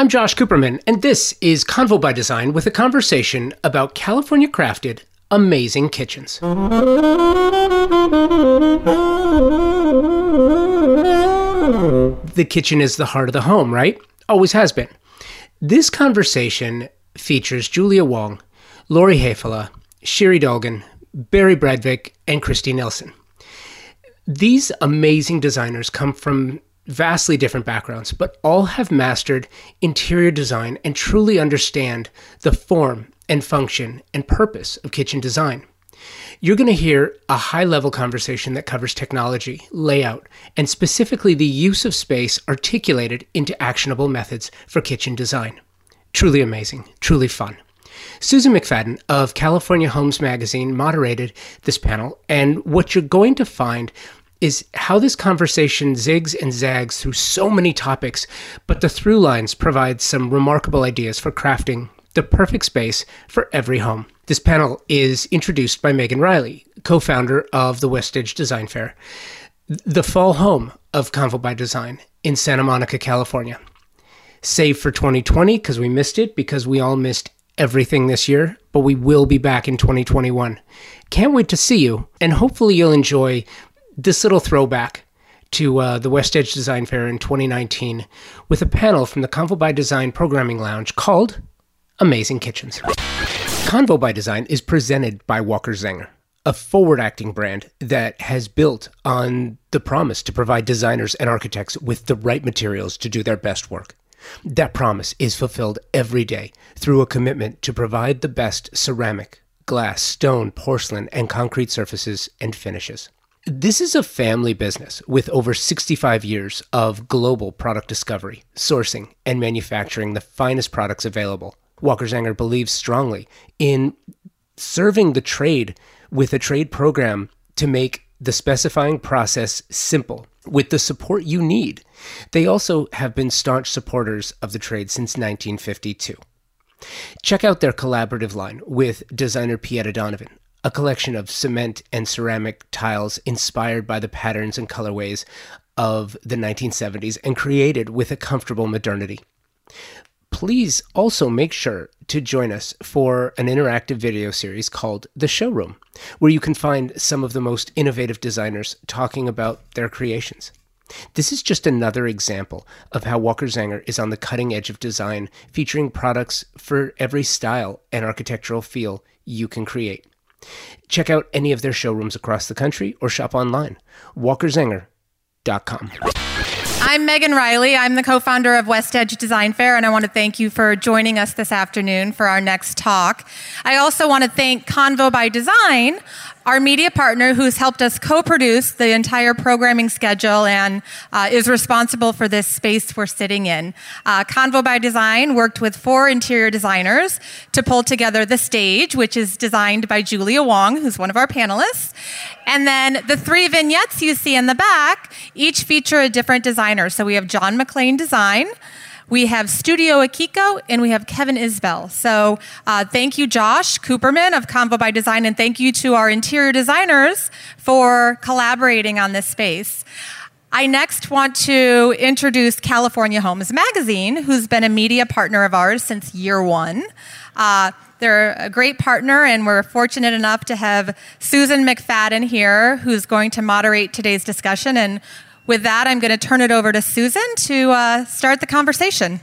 I'm Josh Cooperman, and this is Convo by Design with a conversation about California crafted amazing kitchens. The kitchen is the heart of the home, right? Always has been. This conversation features Julia Wong, Lori Hefele, Shiri Dolgan, Barry Bradvik, and Christy Nelson. These amazing designers come from vastly different backgrounds, but all have mastered interior design and truly understand the form and function and purpose of kitchen design. You're going to hear a high level conversation that covers technology, layout, and specifically the use of space articulated into actionable methods for kitchen design. Truly amazing, truly fun. Susan McFadden of California Homes Magazine moderated this panel, and what you're going to find is how this conversation zigs and zags through so many topics, but the through lines provide some remarkable ideas for crafting the perfect space for every home. This panel is introduced by Megan Riley, co founder of the West Edge Design Fair, the fall home of Convo by Design in Santa Monica, California. Save for 2020 because we missed it, because we all missed everything this year, but we will be back in 2021. Can't wait to see you, and hopefully you'll enjoy this little throwback to uh, the West Edge Design Fair in 2019 with a panel from the Convo by Design Programming Lounge called Amazing Kitchens. Convo by Design is presented by Walker Zanger, a forward acting brand that has built on the promise to provide designers and architects with the right materials to do their best work. That promise is fulfilled every day through a commitment to provide the best ceramic, glass, stone, porcelain, and concrete surfaces and finishes. This is a family business with over 65 years of global product discovery, sourcing, and manufacturing the finest products available. Walker Zanger believes strongly in serving the trade with a trade program to make the specifying process simple with the support you need. They also have been staunch supporters of the trade since 1952. Check out their collaborative line with designer Pieta Donovan, a collection of cement and ceramic tiles inspired by the patterns and colorways of the 1970s and created with a comfortable modernity. Please also make sure to join us for an interactive video series called The Showroom, where you can find some of the most innovative designers talking about their creations. This is just another example of how Walker Zanger is on the cutting edge of design, featuring products for every style and architectural feel you can create. Check out any of their showrooms across the country or shop online. WalkerZanger.com. I'm Megan Riley. I'm the co founder of West Edge Design Fair, and I want to thank you for joining us this afternoon for our next talk. I also want to thank Convo by Design, our media partner who's helped us co-produce the entire programming schedule and uh, is responsible for this space we're sitting in. Uh, Convo by Design worked with four interior designers to pull together the stage, which is designed by Julia Wong, who's one of our panelists. And then the three vignettes you see in the back each feature a different designer. So we have John McLean Design. We have Studio Akiko and we have Kevin Isbell. So uh, thank you, Josh Cooperman of Convo by Design, and thank you to our interior designers for collaborating on this space. I next want to introduce California Homes Magazine, who's been a media partner of ours since year one. Uh, they're a great partner, and we're fortunate enough to have Susan McFadden here, who's going to moderate today's discussion. And with that, I'm going to turn it over to Susan to uh, start the conversation.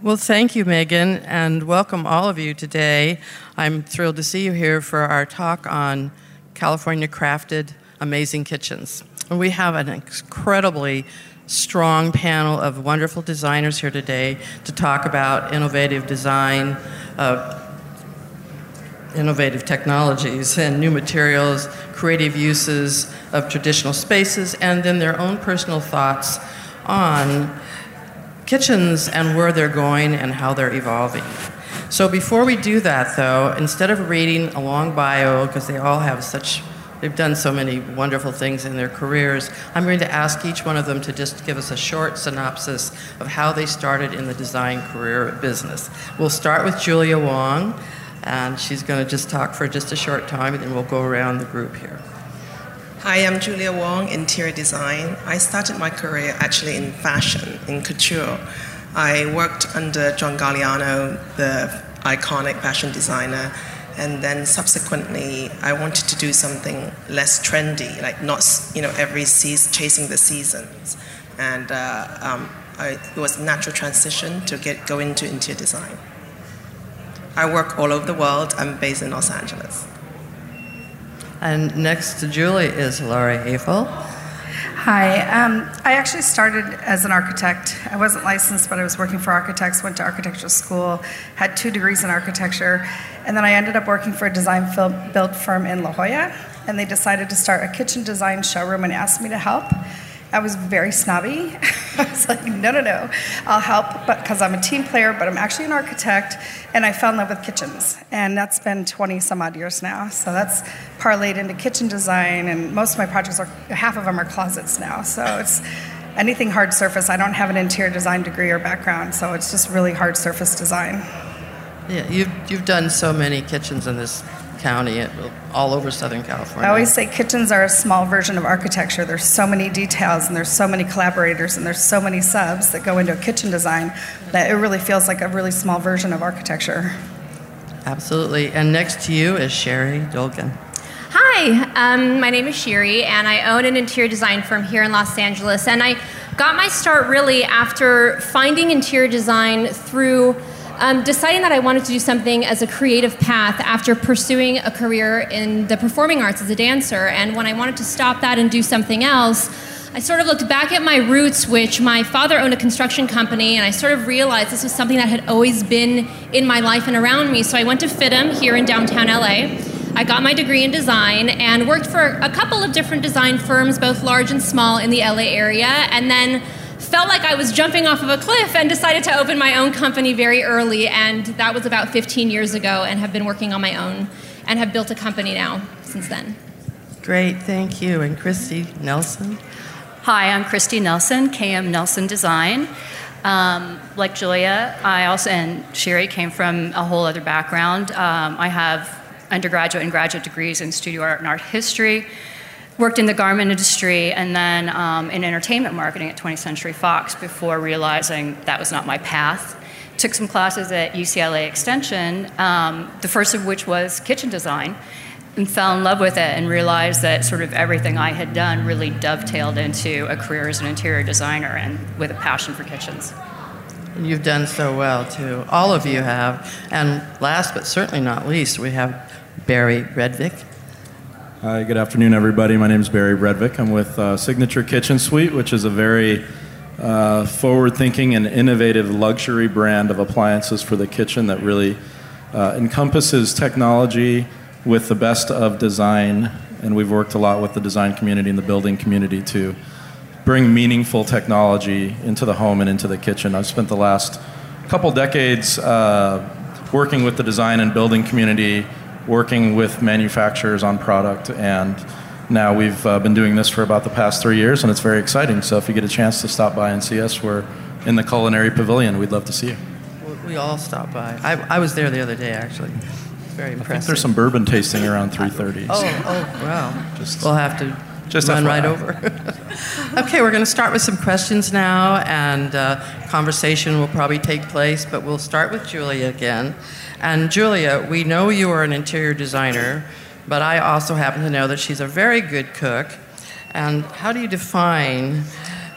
Well, thank you, Megan, and welcome all of you today. I'm thrilled to see you here for our talk on California crafted amazing kitchens. And we have an incredibly strong panel of wonderful designers here today to talk about innovative design, uh, innovative technologies and new materials, creative uses of traditional spaces, and then their own personal thoughts on kitchens and where they're going and how they're evolving. So before we do that, though, instead of reading a long bio, because they all have such They've done so many wonderful things in their careers. I'm going to ask each one of them to just give us a short synopsis of how they started in the design career business. We'll start with Julia Wong and she's going to just talk for just a short time, and then we'll go around the group here. Hi, I'm Julia Wong, interior design. I started my career actually in fashion, in couture. I worked under John Galliano, the iconic fashion designer, and then subsequently I wanted to do something less trendy, like not you know every season chasing the seasons, and uh, um, I, it was a natural transition to get go into interior design. I work all over the world. I'm based in Los Angeles. And next to Julie is Lori Hefele. Hi. Um, I actually started as an architect. I wasn't licensed, but I was working for architects, went to architectural school, had two degrees in architecture, and then I ended up working for a design build firm in La Jolla, and they decided to start a kitchen design showroom and asked me to help. I was very snobby. I was like, no, no, no, I'll help, because I'm a team player, but I'm actually an architect, and I fell in love with kitchens, and that's been 20 some odd years now. So that's parlayed into kitchen design, and most of my projects are half of them are closets now. So it's anything hard surface. I don't have an interior design degree or background, so it's just really hard surface design. Yeah, you've you've done so many kitchens in this County, all over Southern California. I always say kitchens are a small version of architecture. There's so many details and there's so many collaborators and there's so many subs that go into a kitchen design that it really feels like a really small version of architecture. Absolutely. And next to you is Sherry Dolgan. Hi, um, my name is Sherry, and I own an interior design firm here in Los Angeles. And I got my start really after finding interior design through um, deciding that I wanted to do something as a creative path after pursuing a career in the performing arts as a dancer. And when I wanted to stop that and do something else, I sort of looked back at my roots, which my father owned a construction company, and I sort of realized this was something that had always been in my life and around me. So I went to FIDM here in downtown LA. I got my degree in design and worked for a couple of different design firms, both large and small, in the LA area. And then felt like I was jumping off of a cliff and decided to open my own company very early. And that was about 15 years ago, and have been working on my own and have built a company now since then. Great, thank you. And Christy Nelson? Hi, I'm Christy Nelson, KM Nelson Design. Um, like Julia, I also, and Sherry came from a whole other background. Um, I have undergraduate and graduate degrees in studio art and art history worked in the garment industry and then um, in entertainment marketing at 20th Century Fox before realizing that was not my path. Took some classes at UCLA Extension, um, the first of which was kitchen design, and fell in love with it and realized that sort of everything I had done really dovetailed into a career as an interior designer and with a passion for kitchens. You've done so well, too. All of you have. And last but certainly not least, we have Barry Redvick. Hi, good afternoon, everybody. My name is Barry Bredvik. I'm with uh, Signature Kitchen Suite, which is a very uh, forward thinking and innovative luxury brand of appliances for the kitchen that really uh, encompasses technology with the best of design. And we've worked a lot with the design community and the building community to bring meaningful technology into the home and into the kitchen. I've spent the last couple decades uh, working with the design and building community working with manufacturers on product and now we've uh, been doing this for about the past three years and it's very exciting. So if you get a chance to stop by and see us we're in the culinary pavilion. We'd love to see you. We all stop by. I, I was there the other day actually. Very impressive there's some bourbon tasting around 3.30 oh, oh wow. Just we'll have to just run FYI. right over. Okay we're going to start with some questions now and uh, conversation will probably take place but we'll start with julia again and Julia, we know you are an interior designer, but I also happen to know that she's a very good cook. And how do you define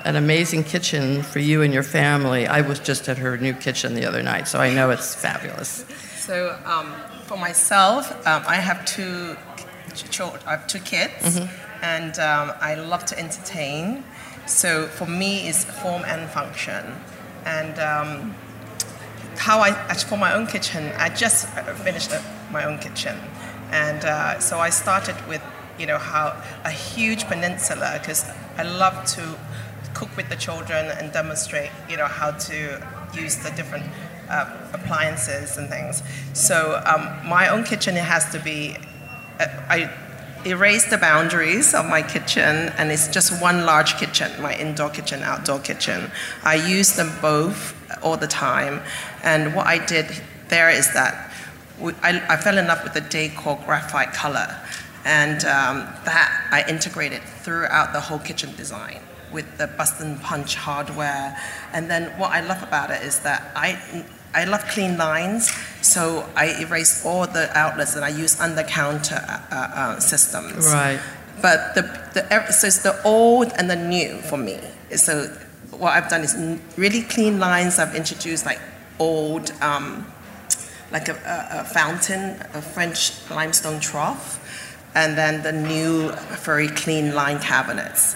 an amazing kitchen for you and your family? I was just at her new kitchen the other night, so I know it's fabulous. So, um, for myself, um, I have two, I have two kids, mm-hmm. and um, I love to entertain. So, for me, it's form and function. And um, how I, for my own kitchen, I just finished my own kitchen. And uh, so I started with, you know, how a huge peninsula, because I love to cook with the children and demonstrate, you know, how to use the different uh, appliances and things. So um, my own kitchen, it has to be, uh, I erase the boundaries of my kitchen and it's just one large kitchen my indoor kitchen outdoor kitchen i use them both all the time and what I did there is that we, I, I, fell in love with a decor graphite color, and um, that I integrated throughout the whole kitchen design. with the Buster and Punch hardware. And then what I love about it is that I I love clean lines, so I erase all the outlets and I use under counter uh, uh, systems. Right. But the, the so it's the old and the new for me. So what I've done is really clean lines. I've introduced like old, um, like a, a, a, fountain, a French limestone trough, and then the new very clean line cabinets.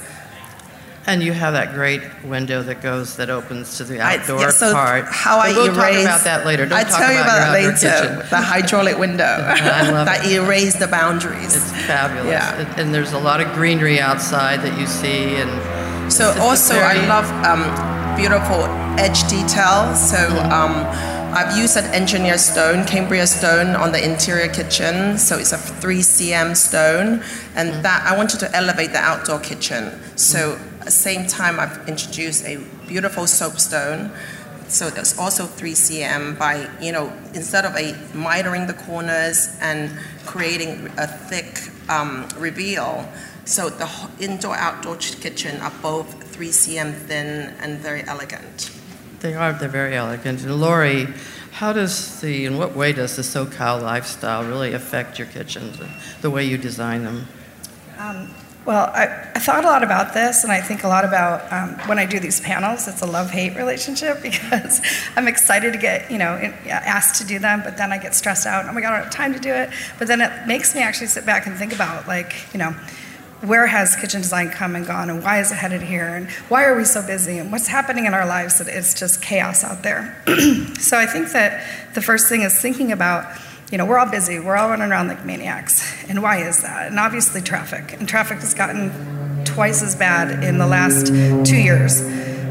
And you have that great window that goes that opens to the outdoor I, yeah, so part. How I we'll erase, talk about that later. Don't I tell you about, about that later. The hydraulic window that it. erased the boundaries. It's fabulous. Yeah. And, and there's a lot of greenery outside that you see, and So also I love um, beautiful edge detail. So um, I've used an engineer stone, Cambria stone, on the interior kitchen. So it's a 3 cm stone, and that I wanted to elevate the outdoor kitchen. So at the same time, I've introduced a beautiful soapstone. So there's also 3 cm by you know instead of a mitering the corners and creating a thick um, reveal. So the indoor outdoor kitchen are both 3 cm thin and very elegant. They are. They're very elegant. And Lori, how does the, in what way does the SoCal lifestyle really affect your kitchens, and the way you design them? Um, well, I, I thought a lot about this, and I think a lot about um, when I do these panels. It's a love-hate relationship because I'm excited to get, you know, in- asked to do them, but then I get stressed out. Oh my God, I don't have time to do it. But then it makes me actually sit back and think about, like, you know, where has kitchen design come and gone, and why is it headed here, and why are we so busy, and what's happening in our lives that it's just chaos out there. so I think that the first thing is thinking about you know, we're all busy, we're all running around like maniacs. And why is that? And obviously, traffic. And traffic has gotten twice as bad in the last two years.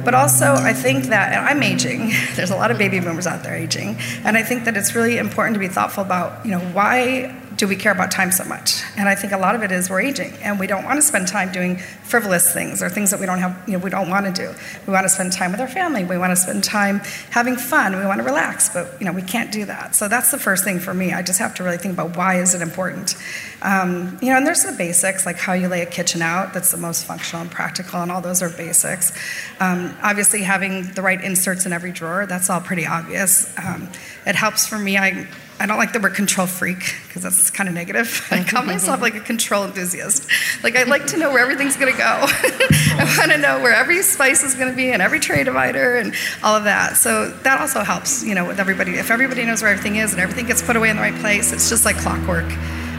But also, I think that, and I'm aging, there's a lot of baby boomers out there aging, and I think that it's really important to be thoughtful about, you know, why do we care about time so much? And I think a lot of it is we're aging, and we don't want to spend time doing frivolous things or things that we don't have, you know, we don't want to do. We want to spend time with our family. We want to spend time having fun. We want to relax, but you know, we can't do that. So that's the first thing for me. I just have to really think about why is it important. Um, you know, and there's the basics like how you lay a kitchen out. That's the most functional and practical, and all those are basics. Um, obviously, having the right inserts in every drawer. That's all pretty obvious. Um, it helps for me. I I don't like the word control freak because that's kind of negative. I call myself like a control enthusiast. Like I like to know where everything's going to go. I want to know where every spice is going to be and every tray divider and all of that. So that also helps, you know, with everybody. If everybody knows where everything is and everything gets put away in the right place, it's just like clockwork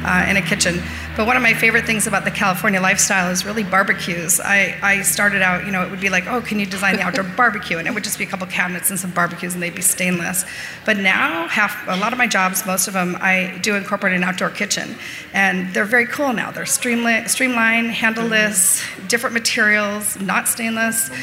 uh, in a kitchen. But one of my favorite things about the California lifestyle is really barbecues. I, I started out, you know, it would be like, oh, can you design the outdoor barbecue? And it would just be a couple cabinets and some barbecues, and they'd be stainless. But now, half a lot of my jobs, most of them, I do incorporate an outdoor kitchen, and they're very cool now. They're streamli- streamlined, handleless, different materials, not stainless. No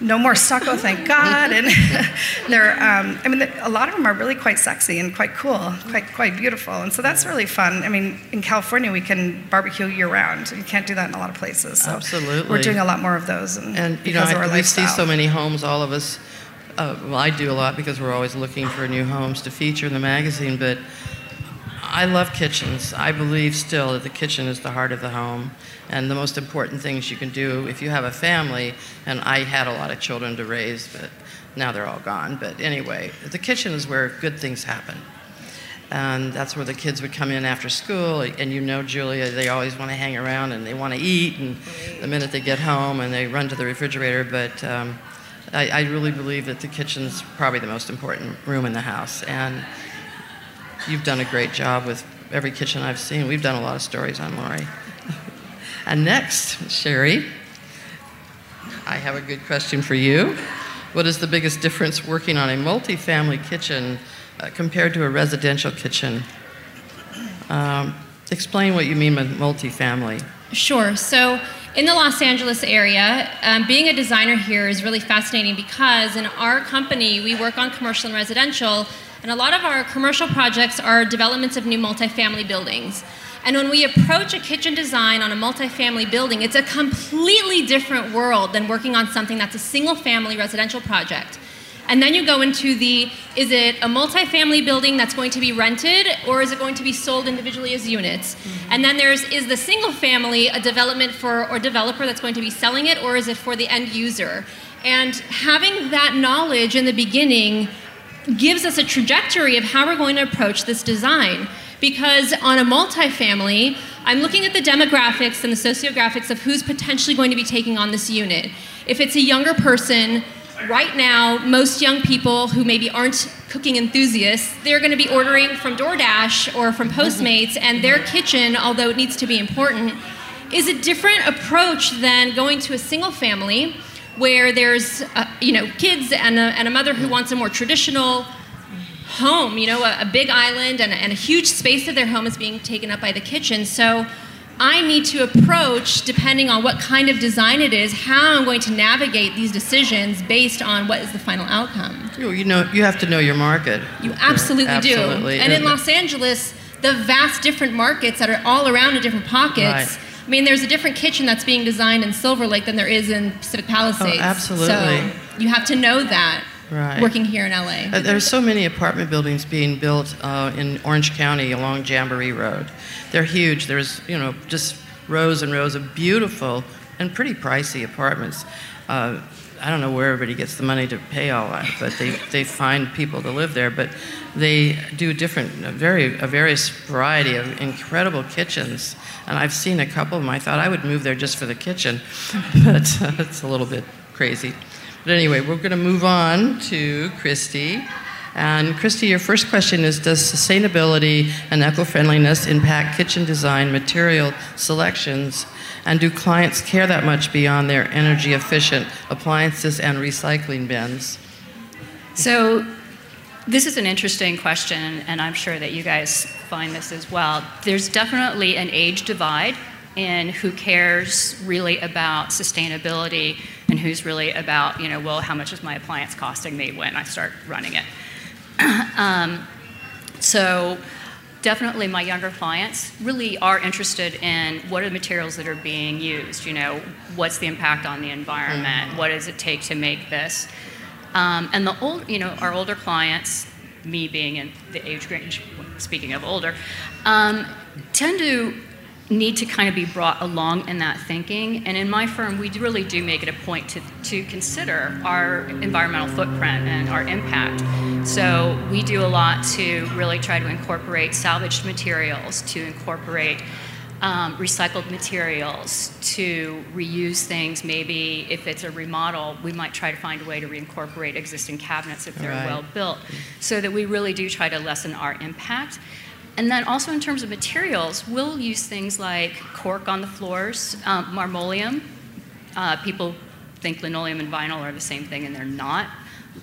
more stucco, thank God. And they're, um, I mean, a lot of them are really quite sexy and quite cool, quite quite beautiful. And so that's really fun. I mean, in California, we can barbecue year round. You can't do that in a lot of places. So Absolutely. we're doing a lot more of those. And, And you know, I, we see so many homes. All of us. Uh, well, I do a lot because we're always looking for new homes to feature in the magazine. But I love kitchens. I believe still that the kitchen is the heart of the home, and the most important things you can do if you have a family. And I had a lot of children to raise, but now they're all gone. But anyway, the kitchen is where good things happen. And that's where the kids would come in after school. And you know, Julia, they always want to hang around and they want to eat. And the minute they get home and they run to the refrigerator. But um, I, I really believe that the kitchen's probably the most important room in the house. And you've done a great job with every kitchen I've seen. We've done a lot of stories on Lori. And next, Sherry, I have a good question for you. What is the biggest difference working on a multi-family kitchen uh, compared to a residential kitchen? Um, explain what you mean by multi-family. Sure. So, in the Los Angeles area, um, being a designer here is really fascinating because in our company, we work on commercial and residential, and a lot of our commercial projects are developments of new multifamily buildings. And when we approach a kitchen design on a multifamily building, it's a completely different world than working on something that's a single family residential project. And then you go into the is it a multifamily building that's going to be rented or is it going to be sold individually as units? Mm-hmm. And then there's is the single family a development for or developer that's going to be selling it or is it for the end user? And having that knowledge in the beginning gives us a trajectory of how we're going to approach this design. Because on a multifamily, I'm looking at the demographics and the sociographics of who's potentially going to be taking on this unit. If it's a younger person, right now, most young people who maybe aren't cooking enthusiasts, they're going to be ordering from DoorDash or from Postmates, and their kitchen, although it needs to be important, is a different approach than going to a single family where there's uh, you know kids and a, and a mother who wants a more traditional home, you know, a, a big island and, and a huge space of their home is being taken up by the kitchen. So I need to approach, depending on what kind of design it is, how I'm going to navigate these decisions based on what is the final outcome. You know, you have to know your market. You absolutely, absolutely. do. And in Los Angeles, the vast different markets that are all around in different pockets. Right. I mean, there's a different kitchen that's being designed in Silver Lake than there is in Pacific Palisades. Oh, absolutely. So you have to know that right. working here in LA. Uh, there's so many apartment buildings being built uh, in Orange County along Jamboree Road. They're huge. There's you know just rows and rows of beautiful and pretty pricey apartments. Uh, I don't know where everybody gets the money to pay all that, but they, they find people to live there. But they do different, a very a various variety of incredible kitchens. And I've seen a couple of them. I thought I would move there just for the kitchen, but uh, it's a little bit crazy. But anyway, we're going to move on to Christy. And Christy, your first question is Does sustainability and eco friendliness impact kitchen design material selections? And do clients care that much beyond their energy efficient appliances and recycling bins? So, this is an interesting question, and I'm sure that you guys find this as well. There's definitely an age divide in who cares really about sustainability and who's really about, you know, well, how much is my appliance costing me when I start running it? um, so definitely my younger clients really are interested in what are the materials that are being used you know what's the impact on the environment mm-hmm. what does it take to make this um, and the old you know our older clients me being in the age range speaking of older um, tend to need to kind of be brought along in that thinking. And in my firm, we really do make it a point to, to consider our environmental footprint and our impact. So we do a lot to really try to incorporate salvaged materials, to incorporate um, recycled materials, to reuse things. Maybe if it's a remodel, we might try to find a way to reincorporate existing cabinets if they're right. well built, so that we really do try to lessen our impact. And then also in terms of materials, we'll use things like cork on the floors, um, marmoleum. Uh, people think linoleum and vinyl are the same thing, and they're not.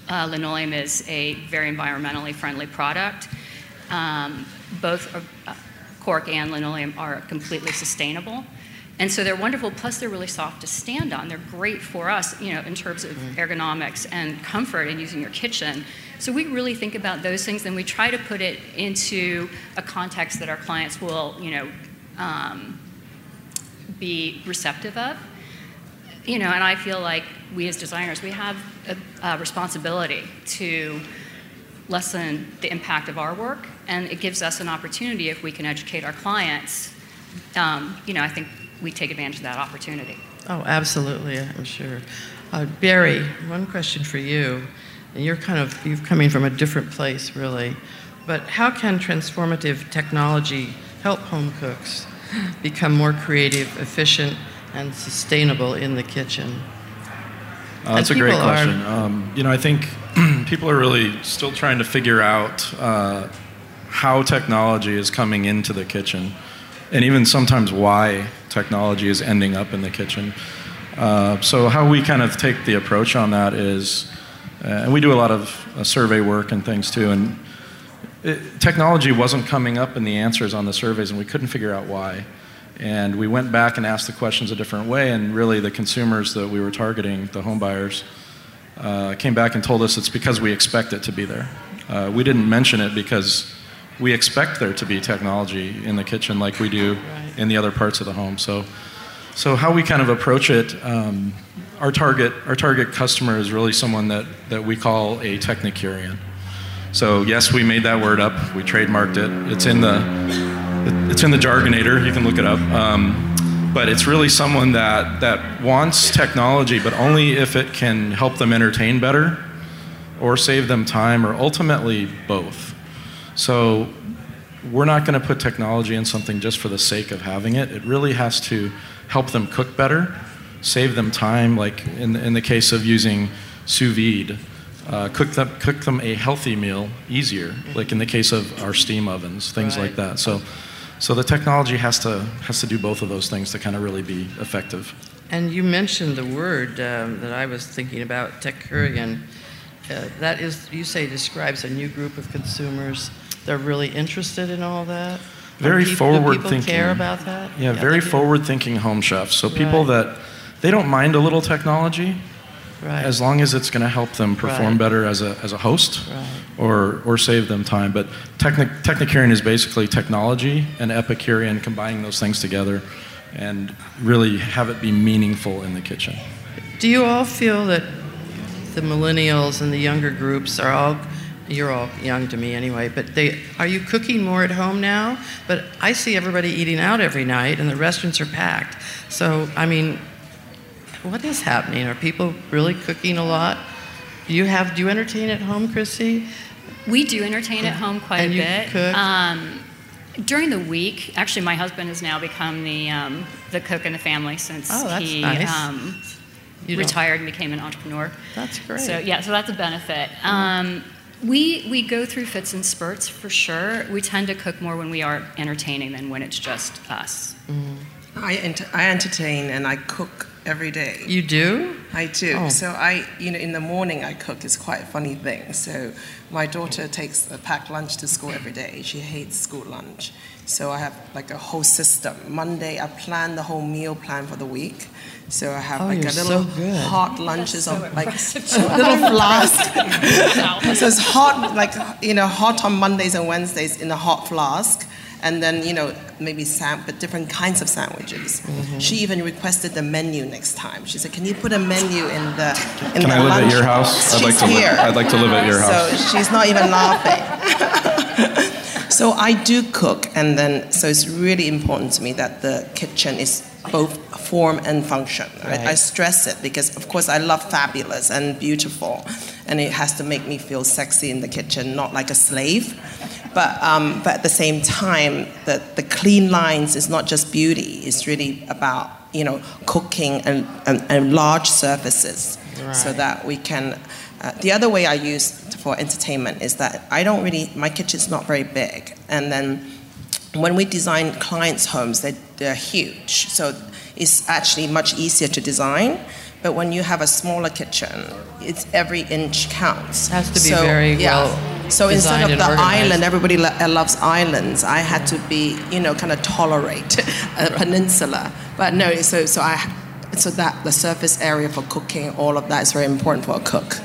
Uh, linoleum is a very environmentally friendly product. Um, both uh, cork and linoleum are completely sustainable. And so they're wonderful, plus they're really soft to stand on. They're great for us, you know, in terms of mm. ergonomics and comfort in using your kitchen. So we really think about those things and we try to put it into a context that our clients will, you know, um, be receptive of. You know, and I feel like we as designers, we have a, a responsibility to lessen the impact of our work, and it gives us an opportunity if we can educate our clients. Um, you know, I think we take advantage of that opportunity. Oh, absolutely, I'm sure. Uh, Barry, one question for you. And you're kind of you're coming from a different place, really. But how can transformative technology help home cooks become more creative, efficient, and sustainable in the kitchen? Uh, that's a great question. Are, um, you know, I think people are really still trying to figure out uh, how technology is coming into the kitchen, and even sometimes why technology is ending up in the kitchen. Uh, so, how we kind of take the approach on that is uh, and we do a lot of uh, survey work and things too. And it, technology wasn't coming up in the answers on the surveys, and we couldn't figure out why. And we went back and asked the questions a different way, and really the consumers that we were targeting, the home buyers, uh, came back and told us it's because we expect it to be there. Uh, we didn't mention it because we expect there to be technology in the kitchen like we do right. in the other parts of the home. So, so how we kind of approach it. Um, our target our target customer is really someone that, that we call a technicurian. So yes, we made that word up. We trademarked it. It's in the it's in the jargonator. You can look it up. Um, but it's really someone that that wants technology, but only if it can help them entertain better, or save them time, or ultimately both. So we're not going to put technology in something just for the sake of having it. It really has to help them cook better, save them time, like in, in the case of using sous vide, uh, cook, them, cook them a healthy meal easier, like in the case of our steam ovens, things Right. like that. So, so the technology has to, has to do both of those things to kind of really be effective. And you mentioned the word um, that I was thinking about, techurian. Uh, that is, you say, describes a new group of consumers. They're really interested in all that. Very Are peop- forward people thinking. care about that? Yeah, very forward thinking home chefs. So people Right. that they don't mind a little technology Right. as long as it's going to help them perform Right. better as a, as a host Right. or, or save them time. But technic, Technicurian is basically technology and Epicurean combining those things together and really have it be meaningful in the kitchen. Do you all feel that the millennials and the younger groups are all you're all young to me anyway, but they are you cooking more at home now? But I see everybody eating out every night and the restaurants are packed. So, I mean, what is happening? Are people really cooking a lot? Do you have do you entertain at home, Chrissy? We do entertain at home quite And a you bit. cook? Um, during the week, actually, my husband has now become the um, the cook in the family since Oh, he nice. um, retired and became an entrepreneur. That's great. So yeah, so that's a benefit. Um, we we go through fits and spurts for sure. We tend to cook more when we are entertaining than when it's just us. Mm-hmm. I, ent- I entertain and I cook every day. You do? I do. Oh. So I, you know, in the morning I cook. It's quite a funny thing. So my daughter takes a packed lunch to school every day. She hates school lunch. So I have like a whole system. Monday I plan the whole meal plan for the week. So I have Oh, like a little so hot lunches of like a little flask. so it's hot, like you know, hot on Mondays and Wednesdays in a hot flask, and then you know maybe sam- but different kinds of sandwiches. Mm-hmm. She even requested the menu next time. She said, "Can you put a menu in the in the Can the I live at your house? I'd She's like to live- here. I'd like to live at your house. So she's not even laughing. So I do cook, and then so it's really important to me that the kitchen is both form and function. Right? I Right. stress it because, of course, I love fabulous and beautiful, and it has to make me feel sexy in the kitchen, not like a slave. But um, but at the same time, the, the clean lines is not just beauty. It's really about you know cooking and, and, and large surfaces, so that we can. Uh, the other way I use for entertainment is that I don't really. My kitchen's not very big, and then when we design clients' homes, they, they're huge. So it's actually much easier to design. But when you have a smaller kitchen, it's every inch counts. Has to be So, very yeah. well So instead of the organized. island, everybody lo- uh, loves islands. I had to be, you know, kind of tolerate a peninsula. But no, so so I, so that the surface area for cooking, all of that is very important for a cook.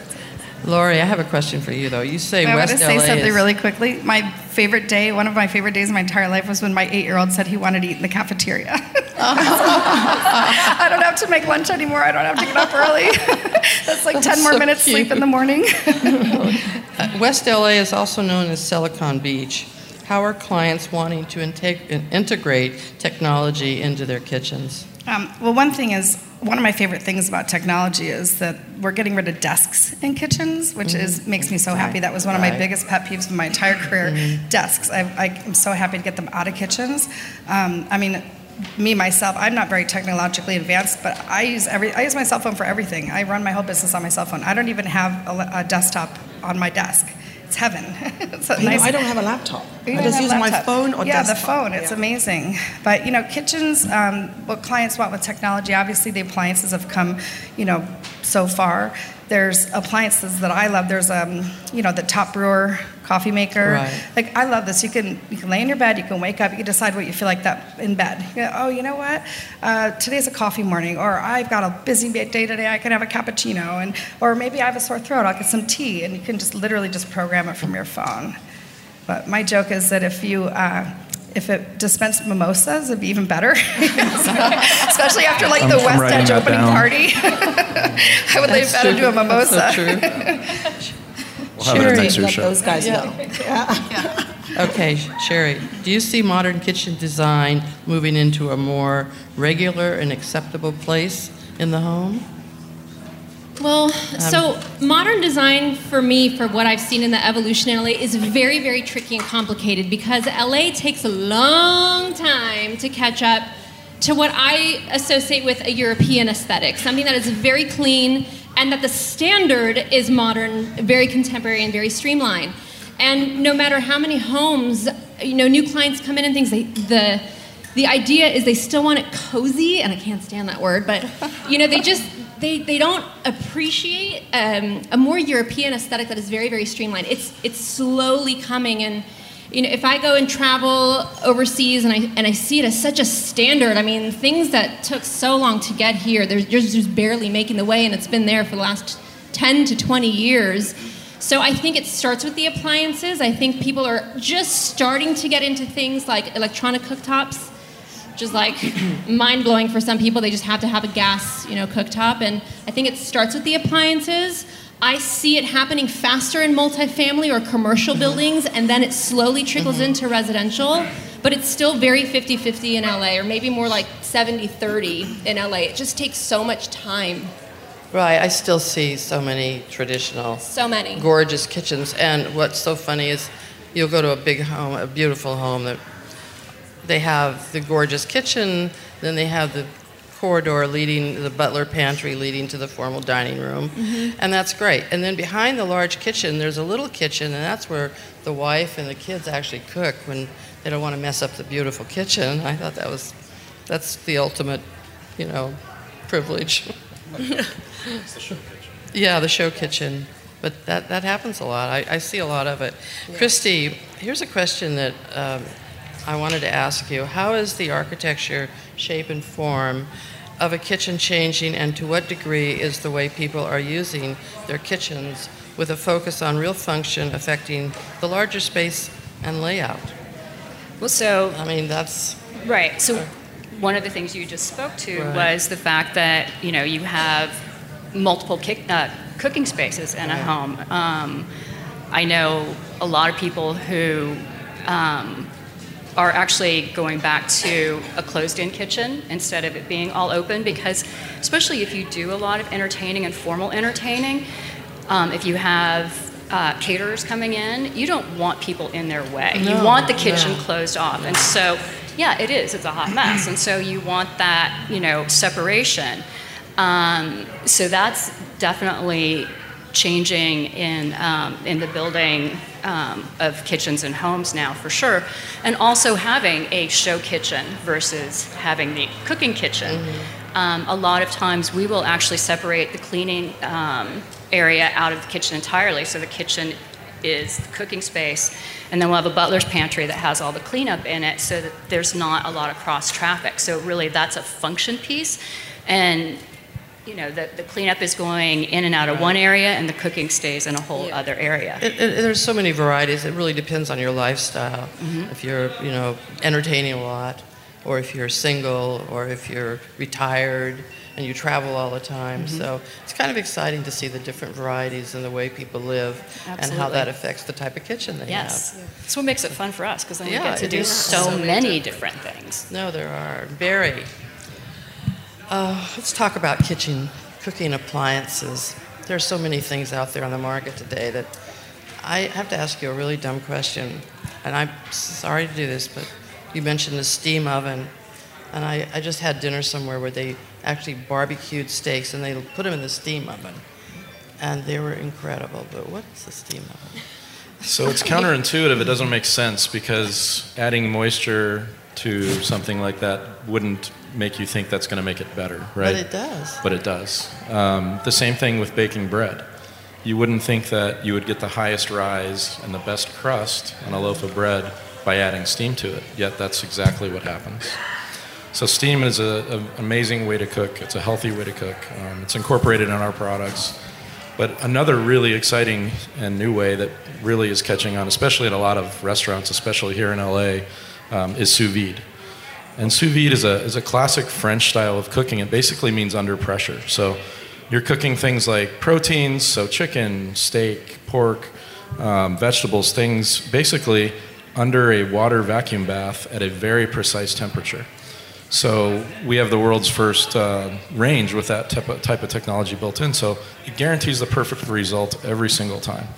Lori, I have a question for you though. You say I want West to say LA something is- really quickly. My favorite day, one of my favorite days of my entire life, was when my eight-year-old said he wanted to eat in the cafeteria. I don't have to make lunch anymore. I don't have to get up early. That's like ten more so minutes sleep in the morning. Uh, West LA is also known as Silicon Beach. How are clients wanting to integ- integrate technology into their kitchens? Um, well, one thing is, one of my favorite things about technology is that we're getting rid of desks in kitchens, which is makes me so happy. That was one of my biggest pet peeves of my entire career. Desks. I, I, I'm so happy to get them out of kitchens. Um, I mean, me myself, I'm not very technologically advanced, but I use every I use my cell phone for everything. I run my whole business on my cell phone. I don't even have a, a desktop on my desk. It's heaven. it's You know, I don't have a laptop. you I just use my phone or yeah, desktop. the phone. It's Yeah. amazing. But you know, kitchens. Um, what clients want with technology. Obviously, the appliances have come, you know, so far. There's appliances that I love. There's um, you know, the top brewer coffee maker. Right. Like I love this. You can you can lay in your bed. You can wake up. You can decide what you feel like that in bed. You oh, you know what? Uh, today's a coffee morning, or I've got a busy day today. I can have a cappuccino, and or maybe I have a sore throat. I'll get some tea, and you can just literally just program it from your phone. But my joke is that if you uh, if it dispensed mimosas, it'd be even better. Especially after like I'm- the I'm West Edge opening down. party. I would lay better do a mimosa. That's so true. We'll have it at next year's Let those guys Yeah. know. Okay, Sherry, do you see modern kitchen design moving into a more regular and acceptable place in the home? Well, um, so modern design for me, for what I've seen in the evolution in LA, is very, very tricky and complicated because LA takes a long time to catch up to what I associate with a European aesthetic, something that is very clean and that the standard is modern, very contemporary, and very streamlined. And no matter how many homes, you know, new clients come in and things, they, the the idea is they still want it cozy, and I can't stand that word, but you know, they just they, they don't appreciate um, a more European aesthetic that is very very streamlined. It's it's slowly coming, and you know, if I go and travel overseas and I and I see it as such a standard, I mean, things that took so long to get here, they're just, just barely making the way, and it's been there for the last ten to twenty years. So I think it starts with the appliances. I think people are just starting to get into things like electronic cooktops which is like mind blowing for some people. They just have to have a gas, you know, cooktop. And I think it starts with the appliances. I see it happening faster in multifamily or commercial buildings, and then it slowly trickles mm-hmm. into residential. But it's still very 50 50 in LA, or maybe more like 70 30 in LA. It just takes so much time. Right, I still see so many traditional, So many. gorgeous kitchens. And what's so funny is you'll go to a big home, a beautiful home that they have the gorgeous kitchen, then they have the corridor leading, the butler pantry leading to the formal dining room. And that's great. And then behind the large kitchen, there's a little kitchen, and that's where the wife and the kids actually cook when they don't want to mess up the beautiful kitchen. I thought that was, that's the ultimate, you know, privilege. Yeah, the show kitchen. But that, that happens a lot. I, I see a lot of it. Christy, here's a question that um, I wanted to ask you. How is the architecture, shape, and form of a kitchen changing, and to what degree is the way people are using their kitchens with a focus on real function affecting the larger space and layout? Well, so I mean, that's. Right. So one of the things you just spoke to Right. was the fact that you know you have multiple kick, uh, cooking spaces in a home. Um, I know a lot of people who um, are actually going back to a closed-in kitchen instead of it being all open because, especially if you do a lot of entertaining and formal entertaining, um, if you have uh, caterers coming in, you don't want people in their way. you want the kitchen no. closed off, and so yeah, it is. It's a hot mess, and so you want that you know separation. Um, so that's definitely changing in um, in the building um, of kitchens and homes now for sure, and also having a show kitchen versus having the cooking kitchen. Um, a lot of times we will actually separate the cleaning um, area out of the kitchen entirely, so the kitchen is the cooking space, and then we'll have a butler's pantry that has all the cleanup in it, so that there's not a lot of cross traffic. So really, that's a function piece, and you know the, the cleanup is going in and out of one area, and the cooking stays in a whole other area. It, it, there's so many varieties. It really depends on your lifestyle. Mm-hmm. If you're, you know, entertaining a lot, or if you're single, or if you're retired and you travel all the time. Mm-hmm. So it's kind of exciting to see the different varieties and the way people live and how that affects the type of kitchen they Yes, have. that's what makes it fun for us because then we get to do so, So many many different things. No, there are. Barry, uh, let's talk about kitchen cooking appliances. There are so many things out there on the market today that I have to ask you a really dumb question. And I'm sorry to do this, but you mentioned the steam oven. And I, I just had dinner somewhere where they actually barbecued steaks and they put them in the steam oven. And they were incredible. But what's the steam oven? So it's counterintuitive. It doesn't make sense because adding moisture to something like that wouldn't make you think that's going to make it better, right? But it does. But it does. Um, the same thing with baking bread. You wouldn't think that you would get the highest rise and the best crust on a loaf of bread by adding steam to it, yet that's exactly what happens. So steam is an amazing way to cook. It's a healthy way to cook. Um, it's incorporated in our products. But another really exciting and new way that really is catching on, especially at a lot of restaurants, especially here in LA, um, is sous vide. And sous vide is a, is a classic French style of cooking. It basically means under pressure. So you're cooking things like proteins, so chicken, steak, pork, um, vegetables, things basically under a water vacuum bath at a very precise temperature. So we have the world's first uh, range with that type of, type of technology built in. So it guarantees the perfect result every single time.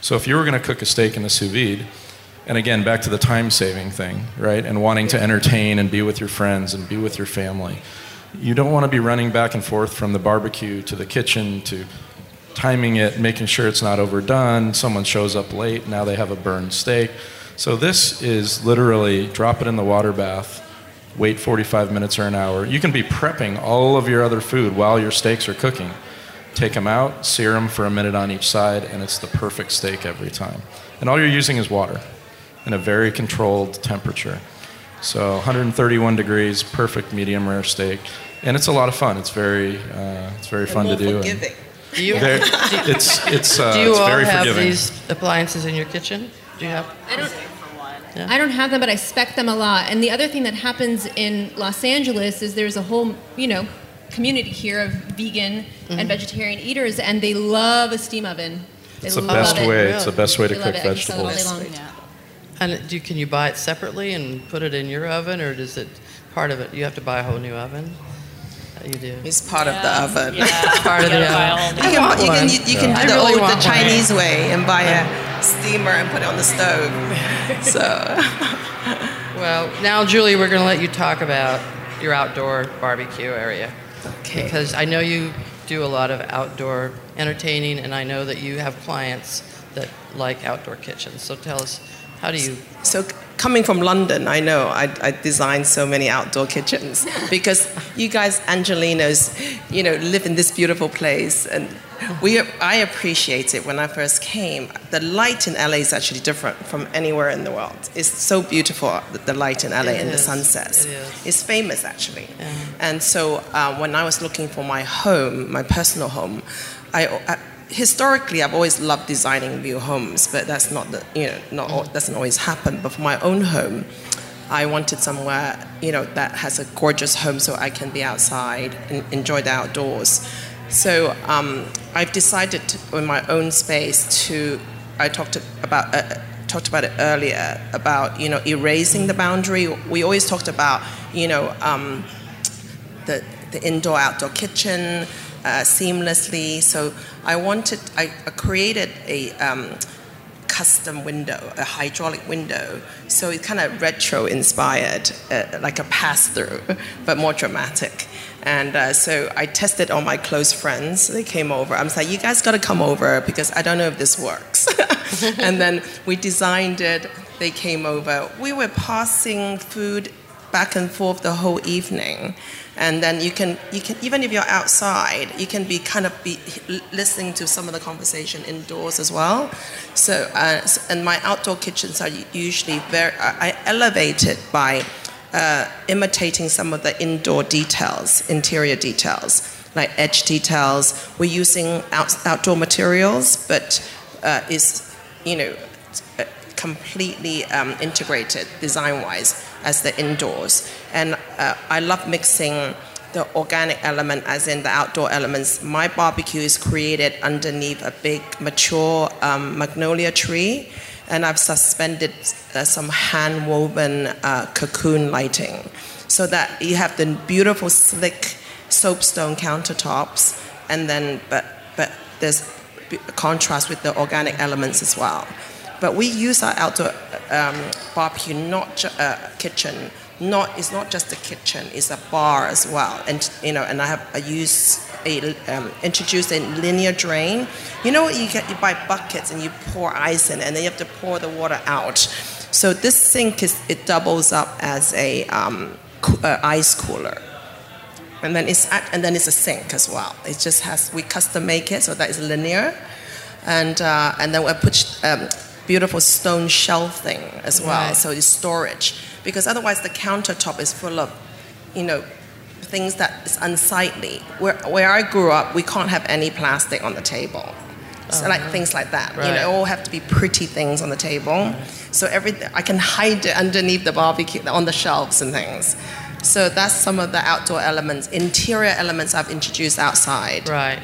So if you were going to cook a steak in a sous vide, and again, back to the time saving thing, right? And wanting to entertain and be with your friends and be with your family. You don't want to be running back and forth from the barbecue to the kitchen to timing it, making sure it's not overdone. Someone shows up late, now they have a burned steak. So this is literally drop it in the water bath, wait 45 minutes or an hour. You can be prepping all of your other food while your steaks are cooking. Take them out, sear them for a minute on each side, and it's the perfect steak every time. And all you're using is water in a very controlled temperature. So 131 degrees, perfect medium rare steak, and it's a lot of fun. It's very, uh, it's very fun to do. and Do you, very- it's it's uh, do you it's all very have forgiving. these appliances in your kitchen? Do you have? I don't. I don't have them, but I spec them a lot. And the other thing that happens in Los Angeles is there's a whole, you know, community here of vegan Mm-hmm. and vegetarian eaters, and they love a steam oven. They It's the love best it. way. It's the best way to They love cook it. I can sell it vegetables. Long. And do, can you buy it separately and put it in your oven, or does it part of it? You have to buy a whole new oven. You do. It's part of the oven. It's part of the oven. You can, you can, one. you, you can I do the really old, the want one. Chinese way and buy a steamer and put it on the stove. So, Well, now, Julie, we're going to let you talk about your outdoor barbecue area. Okay. Because I know you do a lot of outdoor entertaining, and I know that you have clients that like outdoor kitchens. So tell us, how do you? so coming from London, I know I, I designed so many outdoor kitchens because you guys, Angelenos, you know, live in this beautiful place, and we I appreciate it when I first came. The light in LA is actually different from anywhere in the world. It's so beautiful, the- light in LA It and the sunsets. It is. It's famous actually. And so uh, when I was looking for my home, my personal home, I, I historically I've always loved designing new homes, but that's not the you know not doesn't always happen. But for my own home, I wanted somewhere you know that has a gorgeous home so I can be outside and enjoy the outdoors. So um, I've decided to, in my own space to I talked about. Uh, talked about it earlier about you know erasing the boundary. We always talked about you know um, the, the indoor outdoor kitchen uh, seamlessly. So I wanted, I, created a um, custom window, a hydraulic window. So it's kind of retro inspired, uh, like a pass through, but more dramatic. And uh, so I tested on my close friends. They came over. I was like, you guys got to come over because I don't know if this works. and then we designed it. They came over. We were passing food back and forth the whole evening. And then you can you can even if you're outside you can be kind of be listening to some of the conversation indoors as well. So uh, and my outdoor kitchens are usually very i I elevate it by uh, imitating some of the indoor details interior details like edge details. We're using out, outdoor materials but uh, is you know uh, completely um, integrated design-wise as the indoors. And uh, I love mixing the organic element as in the outdoor elements. My barbecue is created underneath a big mature um, magnolia tree, and I've suspended uh, some hand-woven uh, cocoon lighting, so that you have the beautiful slick soapstone countertops, and then but but there's contrast with the organic elements as well. But we use our outdoor um, barbecue, not ju- uh, kitchen. Not it's not just a kitchen; it's a bar as well. And you know, and I have I use a um, introduced a linear drain. You know, you get you buy buckets and you pour ice in, and then you have to pour the water out. So this sink is it doubles up as a um, coo- uh, ice cooler and then it's at, and then it's a sink as well. It just has we custom make it so that it's linear, and uh, and then we put um, beautiful stone shelf thing as well, Right. so it's storage. Because otherwise the countertop is full of, you know, things that is unsightly. Where where I grew up, we can't have any plastic on the table. So like uh-huh. things like that. You Right. know, all have to be pretty things on the table. So every I can hide it underneath the barbecue on the shelves and things. So that's some of the outdoor elements, interior elements I've introduced outside. Right.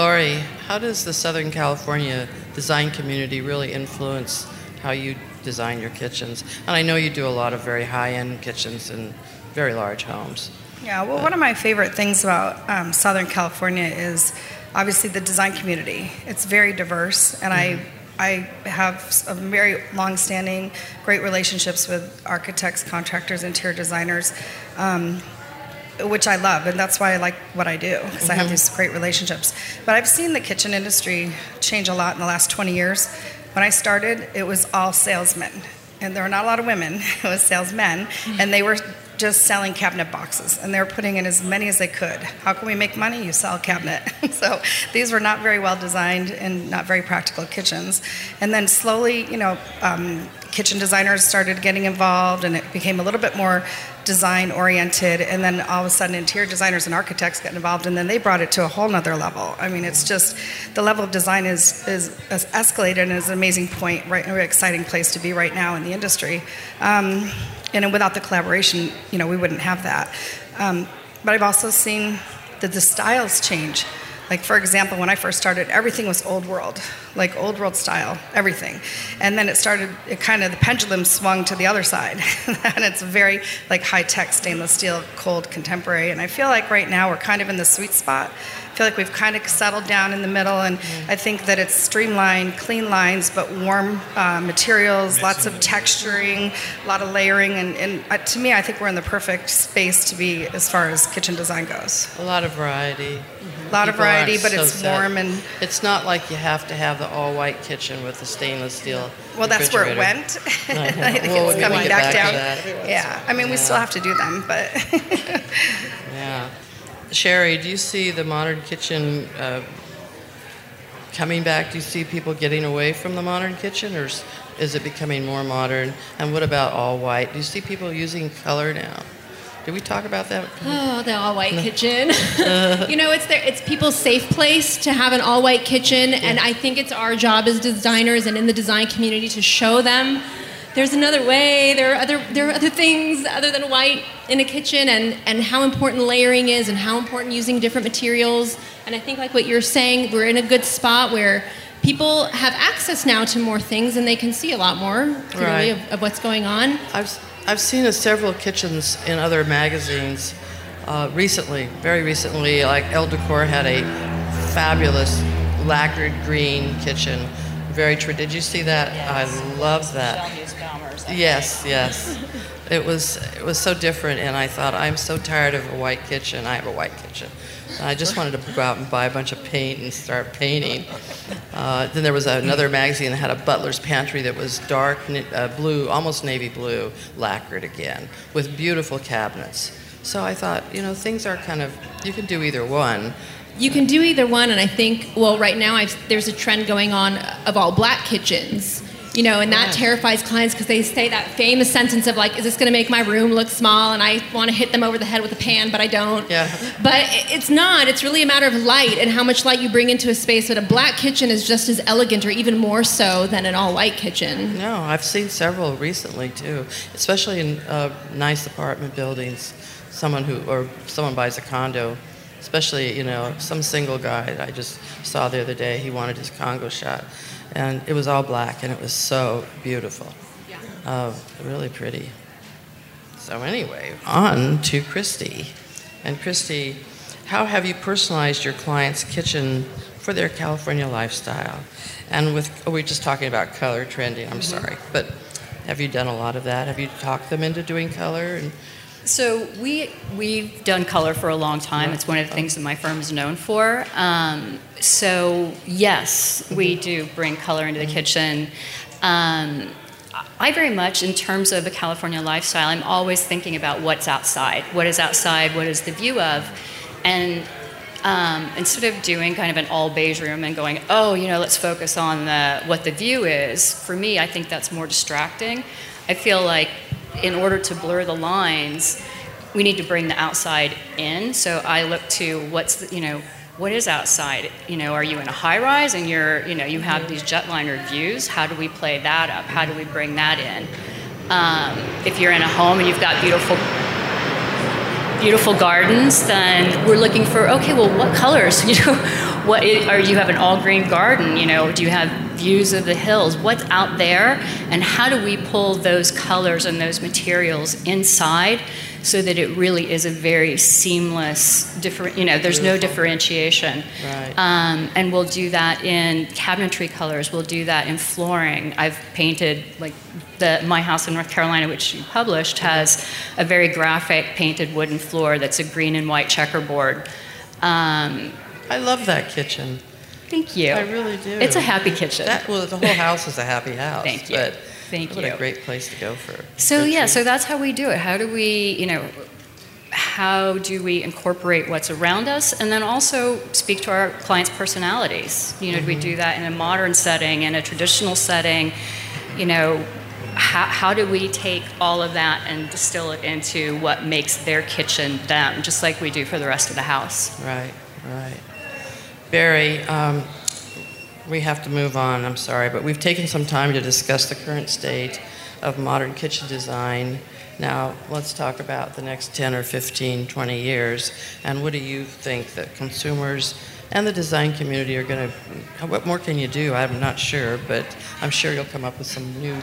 Lori, how does the Southern California design community really influence how you design your kitchens? And I know you do a lot of very high-end kitchens in very large homes. Yeah, well, one of my favorite things about um, Southern California is obviously the design community. It's very diverse, and I I have a very long-standing, great relationships with architects, contractors, interior designers, um, which I love, and that's why I like what I do because I have these great relationships. But I've seen the kitchen industry change a lot in the last 20 years. When I started, it was all salesmen, and there were not a lot of women. It was salesmen, and they were just selling cabinet boxes, and they were putting in as many as they could. How can we make money? You sell a cabinet. so these were not very well designed and not very practical kitchens. And then slowly, you know, um, kitchen designers started getting involved, and it became a little bit more design oriented. And then all of a sudden, interior designers and architects got involved, and then they brought it to a whole nother level. I mean, it's just the level of design is is, is escalated and is an amazing point, right? An exciting place to be right now in the industry. Um, and without the collaboration, you know, we wouldn't have that. Um, but I've also seen that the styles change. Like, for example, when I first started, everything was old world, like old world style, everything. And then it started, it kind of, the pendulum swung to the other side. and it's very like high tech stainless steel, cold, contemporary. And I feel like right now we're kind of in the sweet spot. I feel like we've kind of settled down in the middle. And I think that it's streamlined, clean lines, but warm uh, materials, lots of texturing, a lot of layering. And, and uh, to me, I think we're in the perfect space to be as far as kitchen design goes. A lot of variety. A lot of People aren't variety, but so it's set. warm and It's not like you have to have the all-white kitchen with the stainless steel. well, that's where it went. I think Well, it's we coming back, back down. Yeah, I mean, we still have to do them, but Yeah. Sherry, do you see the modern kitchen uh, coming back? Do you see people getting away from the modern kitchen, or is- is it becoming more modern? And what about all white? Do you see people using color now? Did we talk about that? Oh, the all-white kitchen. you know, it's their, it's people's safe place to have an all-white kitchen, and I think it's our job as designers and in the design community to show them there's another way. There are other there are other things other than white in a kitchen, and and how important layering is, and how important using different materials. And I think like what you're saying, we're in a good spot where. People have access now to more things and they can see a lot more clearly Right. of, of what's going on. I've, I've seen several kitchens in other magazines uh, recently, very recently. Like Elle Decor had a fabulous lacquered green kitchen. Very true. Did you see that? I love that. Yes, yes. It was it was so different, and I thought I'm so tired of a white kitchen. I have a white kitchen. I just wanted to go out and buy a bunch of paint and start painting. Uh, then there was another magazine that had a butler's pantry that was dark uh, blue, almost navy blue, lacquered again, with beautiful cabinets. So I thought, you know, things are kind of you can do either one. You can do either one, and I think, well, right now I've, there's a trend going on of all black kitchens. You know, and that Yeah. terrifies clients because they say that famous sentence of like, "Is this going to make my room look small?" And I want to hit them over the head with a pan, but I don't. Yeah. But it's not. It's really a matter of light and how much light you bring into a space. But a black kitchen is just as elegant, or even more so, than an all-white kitchen. No, I've seen several recently too, especially in uh, nice apartment buildings. Someone who or someone buys a condo, especially you know some single guy that I just saw the other day. He wanted his Congo shot, and it was all black, and it was so beautiful, uh, really pretty. So anyway, on to Christy, and Christy, how have you personalized your client's kitchen for their California lifestyle? And with oh, we're just talking about color trending. I'm sorry, but have you done a lot of that? Have you talked them into doing color? And So we we've done color for a long time. It's one of the things that my firm is known for. Um, so yes, we do bring color into the kitchen. Um, I very much, in terms of the California lifestyle, I'm always thinking about what's outside. What is outside? What is the view of? And um, instead of doing kind of an all beige room and going, oh, you know, let's focus on the, what the view is, for me, I think that's more distracting. I feel like in order to blur the lines, we need to bring the outside in. So I look to what's the, you know, what is outside? You know, are you in a high rise and you're, you know, you have these jetliner views? How do we play that up? How do we bring that in? Um, if you're in a home and you've got beautiful beautiful gardens, then we're looking for okay, well, what colors? You know, what are you have an all green garden? You know, do you have views of the hills? What's out there, and how do we pull those colors and those materials inside? So that it really is a very seamless, different. You know, there's no differentiation. Right. Um, and we'll do that in cabinetry colors. We'll do that in flooring. I've painted like the my house in North Carolina, which you published, has a very graphic painted wooden floor that's a green and white checkerboard. Um, I love that kitchen. Thank you. I really do. It's a happy kitchen. That, well, the whole house is a happy house. Thank you. But Thank what you. a great place to go for. So yeah, so that's how we do it. How do we, you know, how do we incorporate what's around us, and then also speak to our clients' personalities? You know, do we mm-hmm. do that in a modern setting, in a traditional setting? You know, how, how do we take all of that and distill it into what makes their kitchen them, just like we do for the rest of the house? Right, right. Barry, um, we have to move on, I'm sorry, but we've taken some time to discuss the current state of modern kitchen design. Now, let's talk about the next 10 or 15, 20 years, and what do you think that consumers and the design community are going to, what more can you do? I'm not sure, but I'm sure you'll come up with some new,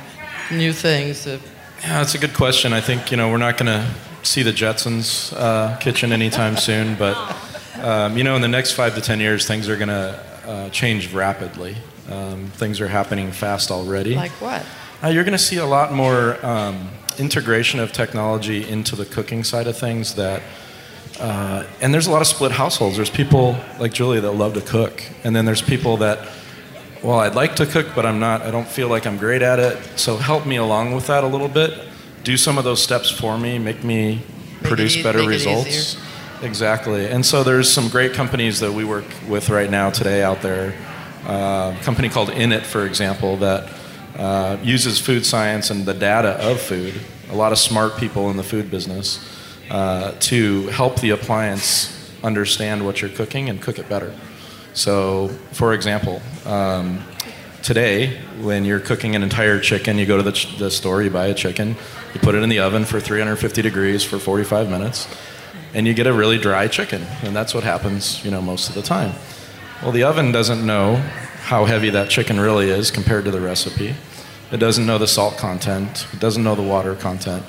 new things. That, Yeah, that's a good question. I think you know we're not going to see the Jetsons uh, kitchen anytime soon, but um, you know in the next five to ten years things are going to uh, change rapidly. Um, things are happening fast already. like what? Uh, you're going to see a lot more um, integration of technology into the cooking side of things that uh, and there's a lot of split households there's people like julia that love to cook and then there's people that well i'd like to cook but i'm not i don't feel like i'm great at it so help me along with that a little bit do some of those steps for me make me it produce ea- better make results. Exactly. And so there's some great companies that we work with right now today out there. Uh, a company called Innit for example that uh, uses food science and the data of food a lot of smart people in the food business uh, to help the appliance understand what you're cooking and cook it better. So for example um, today when you're cooking an entire chicken you go to the, ch- the store you buy a chicken you put it in the oven for 350 degrees for 45 minutes and you get a really dry chicken and that's what happens you know most of the time. Well the oven doesn't know how heavy that chicken really is compared to the recipe. It doesn't know the salt content. It doesn't know the water content.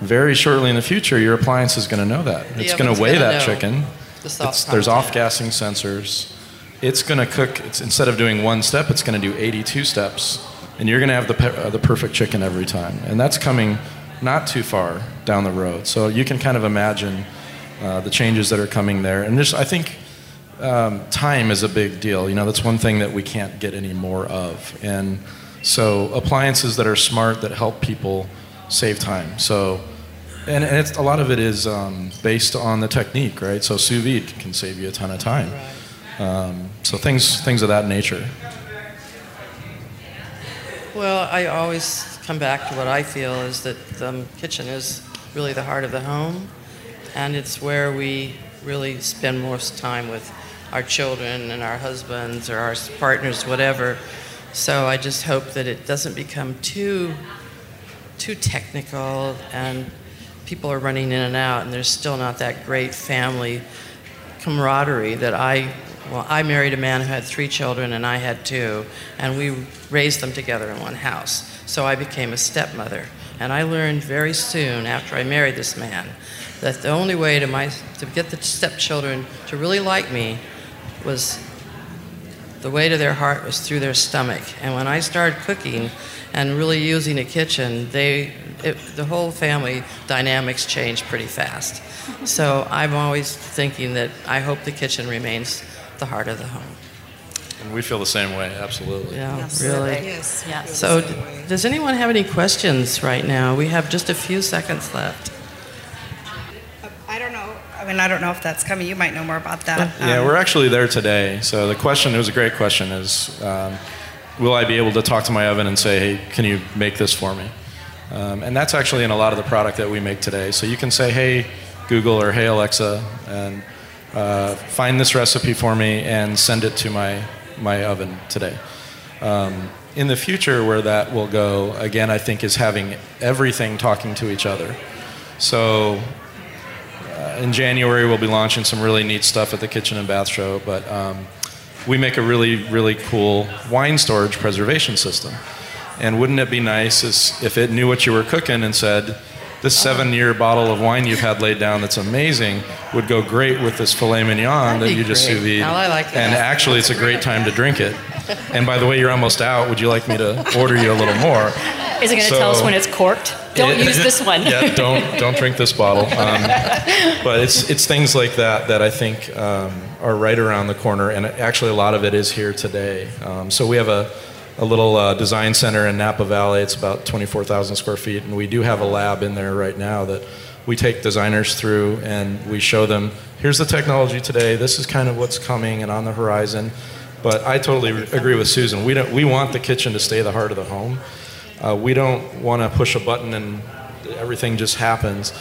Very shortly in the future your appliance is going to know that. The it's going to weigh that chicken. the there's off-gassing sensors. It's going to cook it's, instead of doing one step it's going to do 82 steps and you're going to have the, pe- uh, the perfect chicken every time. And that's coming not too far down the road. So you can kind of imagine uh, the changes that are coming there. And just i think um, time is a big deal. You know that's one thing that we can't get any more of. And so appliances that are smart that help people save time. So and, and it's, a lot of it is um, based on the technique right? So sous vide can save you a ton of time. Um, so things things of that nature. Well, I always come back to what I feel is that the kitchen is really the heart of the home, and it's where we really spend most time with our children and our husbands or our partners, whatever. So I just hope that it doesn't become too too technical and people are running in and out, and there's still not that great family camaraderie that I well, I married a man who had three children and I had two, and we raised them together in one house. So I became a stepmother. And I learned very soon after I married this man that the only way to, my, to get the stepchildren to really like me was the way to their heart was through their stomach. And when I started cooking and really using a kitchen, they, it, the whole family dynamics changed pretty fast. So I'm always thinking that I hope the kitchen remains the heart of the home. And we feel the same way absolutely Yeah, really. Yes. Yes. So, d- does anyone have any questions right now? We have just a few seconds left. I don't know. I mean, I don't know if that's coming. You might know more about that. Yeah, Um, we're actually there today. So the question, it was a great question, is um, will I be able to talk to my oven and say, hey, can you make this for me? Um, and that's actually in a lot of the product that we make today. So you can say, hey, Google or hey, Alexa, and uh, find this recipe for me and send it to my, my oven today. Um, in the future, where that will go, again, I think is having everything talking to each other. So uh, in January, we'll be launching some really neat stuff at the Kitchen and Bath Show, but um, we make a really, really cool wine storage preservation system. And wouldn't it be nice if it knew what you were cooking and said, this seven year bottle of wine you've had laid down that's amazing would go great with this filet mignon That'd that you just great. sous vide. Now I like that. And actually, it's a great time to drink it. And by the way, you're almost out. Would you like me to order you a little more? Is it going to So- tell us when it's corked? Don't Yeah. use this one. yeah, don't don't drink this bottle. Um, but it's it's things like that that I think um, are right around the corner, and actually a lot of it is here today. Um, so we have a a little uh, design center in Napa Valley. It's about 24,000 square feet, and we do have a lab in there right now that we take designers through and we show them here's the technology today. This is kind of what's coming and on the horizon. But I totally agree with Susan. We don't we want the kitchen to stay the heart of the home. Uh, we don't want to push a button and everything just happens.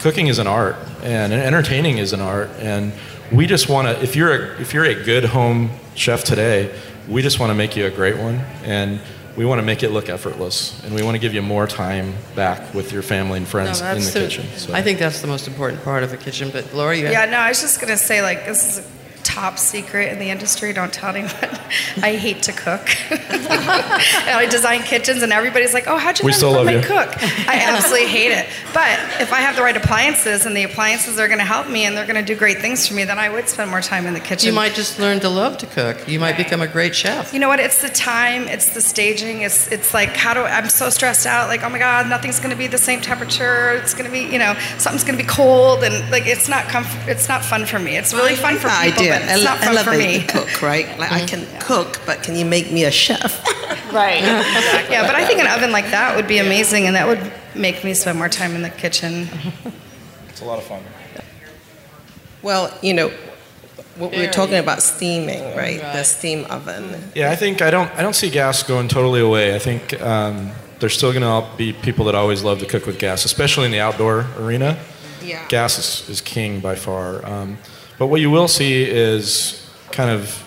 Cooking is an art, and entertaining is an art, and we just want to. If you're a if you're a good home chef today, we just want to make you a great one, and we want to make it look effortless, and we want to give you more time back with your family and No, friends in the the- kitchen. So. I think that's the most important part of the kitchen. But Laura, you Yeah, no, I was just gonna say like this is a top secret in the industry. Don't tell anyone. I hate to cook. and I design kitchens, and everybody's like, "Oh, how'd you We learn still love my you. cook?" I absolutely hate it. But if I have the right appliances, and the appliances are gonna help me, and they're gonna do great things for me, then I would spend more time in the kitchen. you might just learn to love to cook. You might become a great chef. You know what? It's the time. It's the staging. It's it's like how do I'm so stressed out. Like oh my god, nothing's going to be the same temperature. It's going to be you know something's going to be cold and like it's not comf- It's not fun for me. It's really fun for the people, idea. but it's not fun for Elevate me. cook, right? Like I can cook, but can you make me a chef? Right. yeah, but I think an oven like that would be amazing, and that would make me spend more time in the kitchen. it's a lot of fun. Well, you know, what we were talking about steaming, right? The steam oven. Yeah, I think I don't I don't see gas going totally away. I think um, there's still going to be people that always love to cook with gas, especially in the outdoor arena. Yeah. Gas is, is king by far. Um, but what you will see is kind of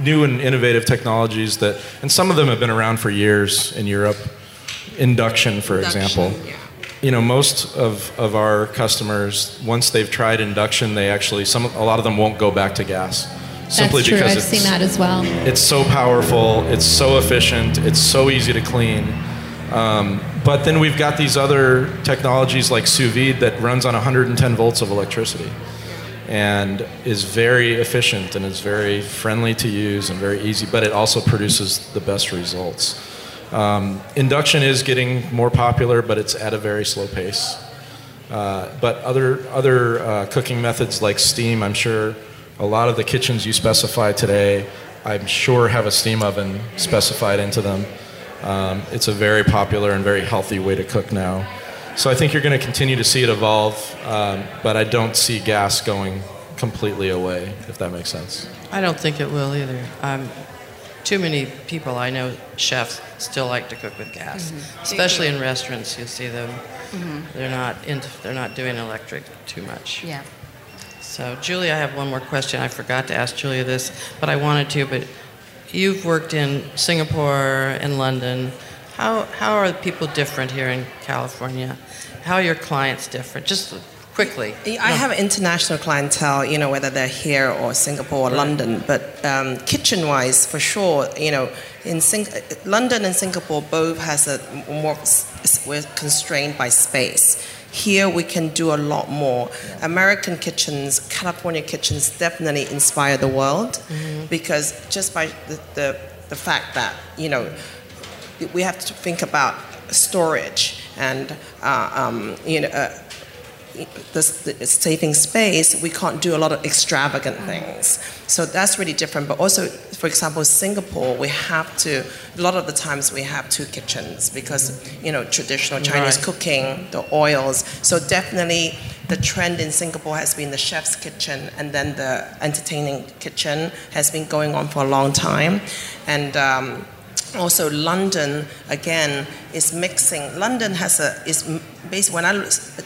new and innovative technologies that, and some of them have been around for years in Europe. Induction, for example. Induction, yeah. You know, most of, of our customers, once they've tried induction, they actually, some, a lot of them won't go back to gas. Simply That's true. because I've seen that as well. it's so powerful, it's so efficient, it's so easy to clean. Um, but then we've got these other technologies like sous vide that runs on 110 volts of electricity and is very efficient and is very friendly to use and very easy, but it also produces the best results. Um, induction is getting more popular, but it's at a very slow pace. Uh, but other other uh, cooking methods like steam, I'm sure a lot of the kitchens you specify today, I'm sure have a steam oven specified into them. Um, it's a very popular and very healthy way to cook now. So I think you're going to continue to see it evolve, um, but I don't see gas going completely away, if that makes sense. I don't think it will either. Um, too many people I know, chefs, still like to cook with gas, especially in restaurants. You see them; they're not into, they're not doing electric too much. Yeah. So, Julie, I have one more question. I forgot to ask Julia this, but I wanted to. But you've worked in Singapore and London. How how are people different here in California? How are your clients different? Just quickly. I have an international clientele, you know, whether they're here or Singapore or London. But um, kitchen-wise, for sure, you know, in Sing- London and Singapore both has a more we're constrained by space. Here we can do a lot more. American kitchens, California kitchens definitely inspire the world because just by the, the, the fact that, you know, we have to think about storage and, uh, um, you know, uh, this, saving space, we can't do a lot of extravagant things. So that's really different. But also, for example, Singapore, we have to, a lot of the times we have two kitchens because, you know, traditional Chinese Right. cooking, the oils. So definitely the trend in Singapore has been the chef's kitchen and then the entertaining kitchen has been going on for a long time. And, um, also London again is mixing. London has a is basically when I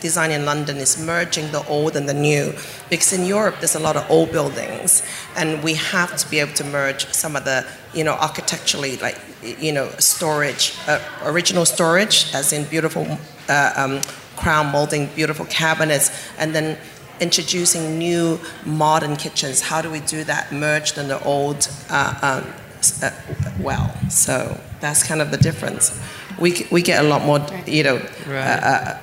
design in London is merging the old and the new. Because in Europe there's a lot of old buildings and we have to be able to merge some of the you know architecturally like you know storage uh, original storage as in beautiful uh, um, crown molding beautiful cabinets and then introducing new modern kitchens. How do we do that? Merged in the old uh, um, well. So that's kind of the difference. We, we get a lot more, you know, right. uh, uh,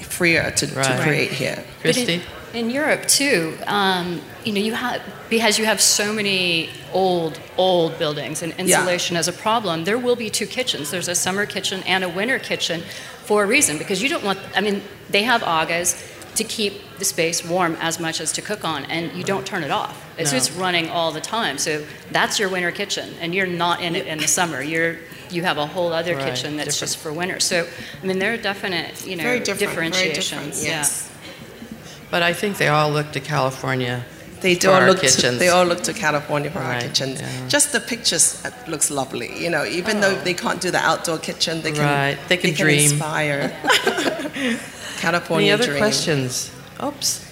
freer to, right. to, create here. Christy? In, in Europe too, um, you know, you have because you have so many old, old buildings and insulation yeah. as a problem. There will be two kitchens. There's a summer kitchen and a winter kitchen for a reason because you don't want. I mean, they have Agas to keep the space warm as much as to cook on, and you don't turn it off. It's no. just running all the time. So that's your winter kitchen, and you're not in it in the summer. You're you have a whole other right. kitchen that's different. just for winter. So I mean, there are definite you know very different, differentiations. Very different, yes. Yeah. But I think they all look to California. They do all look to, they all look to California for right. our kitchens. Yeah. Just the pictures uh, looks lovely. You know, even oh. though they can't do the outdoor kitchen, they can right. they can, they dream. Can inspire. California Any other dream. questions? Oops.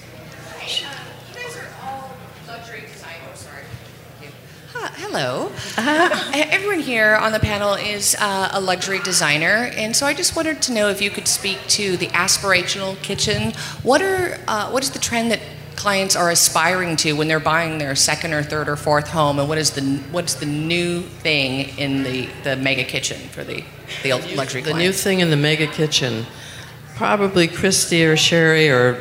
Hello. Uh, everyone here on the panel is uh, a luxury designer, and so I just wanted to know if you could speak to the aspirational kitchen. What are uh, what is the trend that clients are aspiring to when they're buying their second or third or fourth home, and what is the what's the new thing in the, the mega kitchen for the the luxury? The new thing in the mega kitchen probably Christy or Sherry or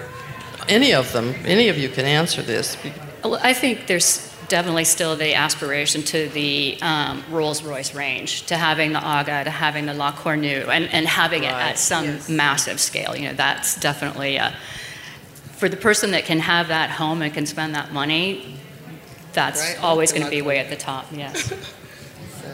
any of them, any of you can answer this. Well, I think there's definitely still the aspiration to the um, Rolls Royce range, to having the Aga, to having the La Cornue, and, and having right. it at some yes. massive scale. You know, that's definitely a, for the person that can have that home and can spend that money. That's right. always going to be way at the top. Yes.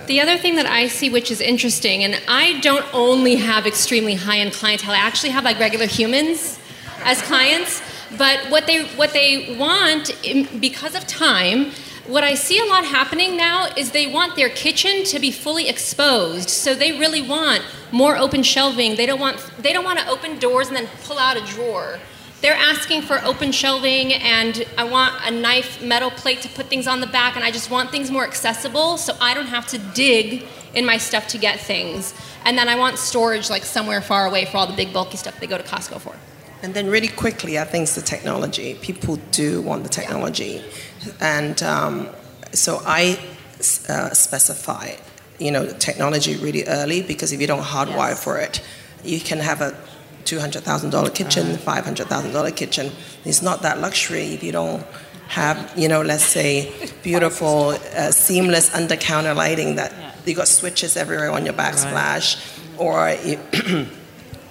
The other thing that I see, which is interesting, and I don't only have extremely high-end clientele. I actually have like regular humans as clients. But what they what they want, because of time, what I see a lot happening now is they want their kitchen to be fully exposed. So they really want more open shelving. They don't want they don't want to open doors and then pull out a drawer. They're asking for open shelving, and I want a knife metal plate to put things on the back, and I just want things more accessible so I don't have to dig in my stuff to get things. And then I want storage like somewhere far away for all the big bulky stuff they go to Costco for. And then, really quickly, I think it's the technology. People do want the technology. And um, so I uh, specify, you know, technology really early because if you don't hardwire yes. for it, you can have a $200,000 kitchen, $500,000 kitchen. It's not that luxury if you don't have, you know, let's say beautiful, uh, seamless under counter lighting that you got switches everywhere on your backsplash, right. or,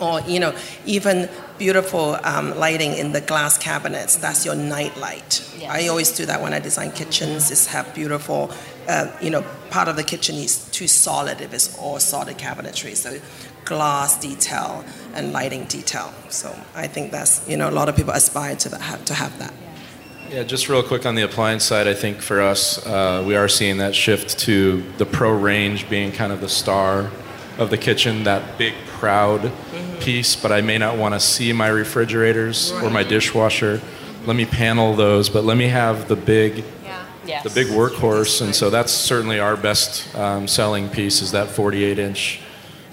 or, you know, even beautiful um, lighting in the glass cabinets. That's your night light. Yes. I always do that when I design kitchens. Is have beautiful, uh, you know, part of the kitchen is too solid if it's all solid cabinetry. So glass detail and lighting detail. So I think that's you know a lot of people aspire to that, have to have that. Yeah, just real quick on the appliance side, I think for us, uh, we are seeing that shift to the pro range being kind of the star of the kitchen, that big, proud. Piece, but I may not want to see my refrigerators right. or my dishwasher. Let me panel those, but let me have the big, yeah. yes. the big workhorse, and so that's certainly our best um, selling piece is that 48 inch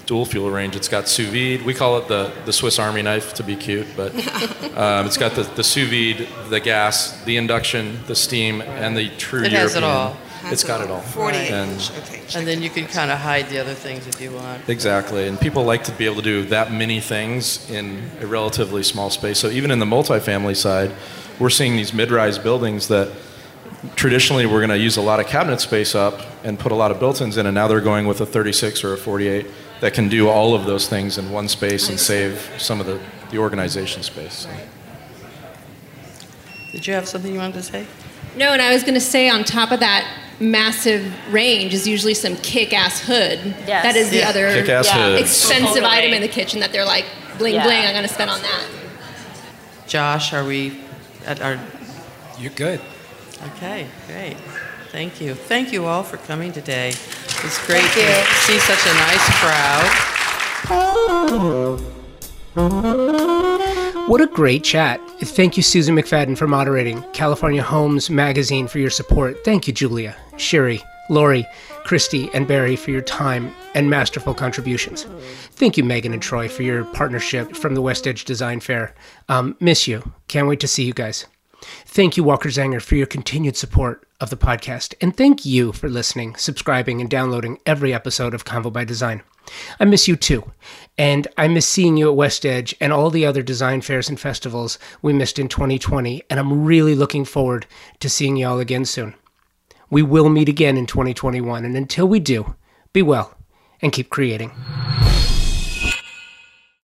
dual fuel range. It's got sous vide. We call it the, the Swiss Army knife to be cute, but um, it's got the, the sous vide, the gas, the induction, the steam, and the true it European. Has it all. It's got it all. 40 and, okay. and then you can kind of hide the other things if you want. Exactly. And people like to be able to do that many things in a relatively small space. So even in the multifamily side, we're seeing these mid-rise buildings that traditionally we're going to use a lot of cabinet space up and put a lot of built-ins in and now they're going with a 36 or a 48 that can do all of those things in one space and save some of the, the organization space. Did you have something you wanted to say? No, and I was going to say on top of that massive range is usually some kick-ass hood. Yes. That is the yeah. other yeah. expensive totally. item in the kitchen that they're like bling yeah. bling. I'm going to spend on that. Josh, are we at our? You're good. Okay, great. Thank you. Thank you all for coming today. It's great to see such a nice crowd. What a great chat. Thank you, Susan McFadden, for moderating. California Homes Magazine for your support. Thank you, Julia, Sherry, Lori, Christy, and Barry for your time and masterful contributions. Thank you, Megan and Troy, for your partnership from the West Edge Design Fair. Um, miss you. Can't wait to see you guys. Thank you, Walker Zanger, for your continued support of the podcast. And thank you for listening, subscribing, and downloading every episode of Convo by Design. I miss you too. And I miss seeing you at West Edge and all the other design fairs and festivals we missed in 2020. And I'm really looking forward to seeing you all again soon. We will meet again in 2021. And until we do, be well and keep creating.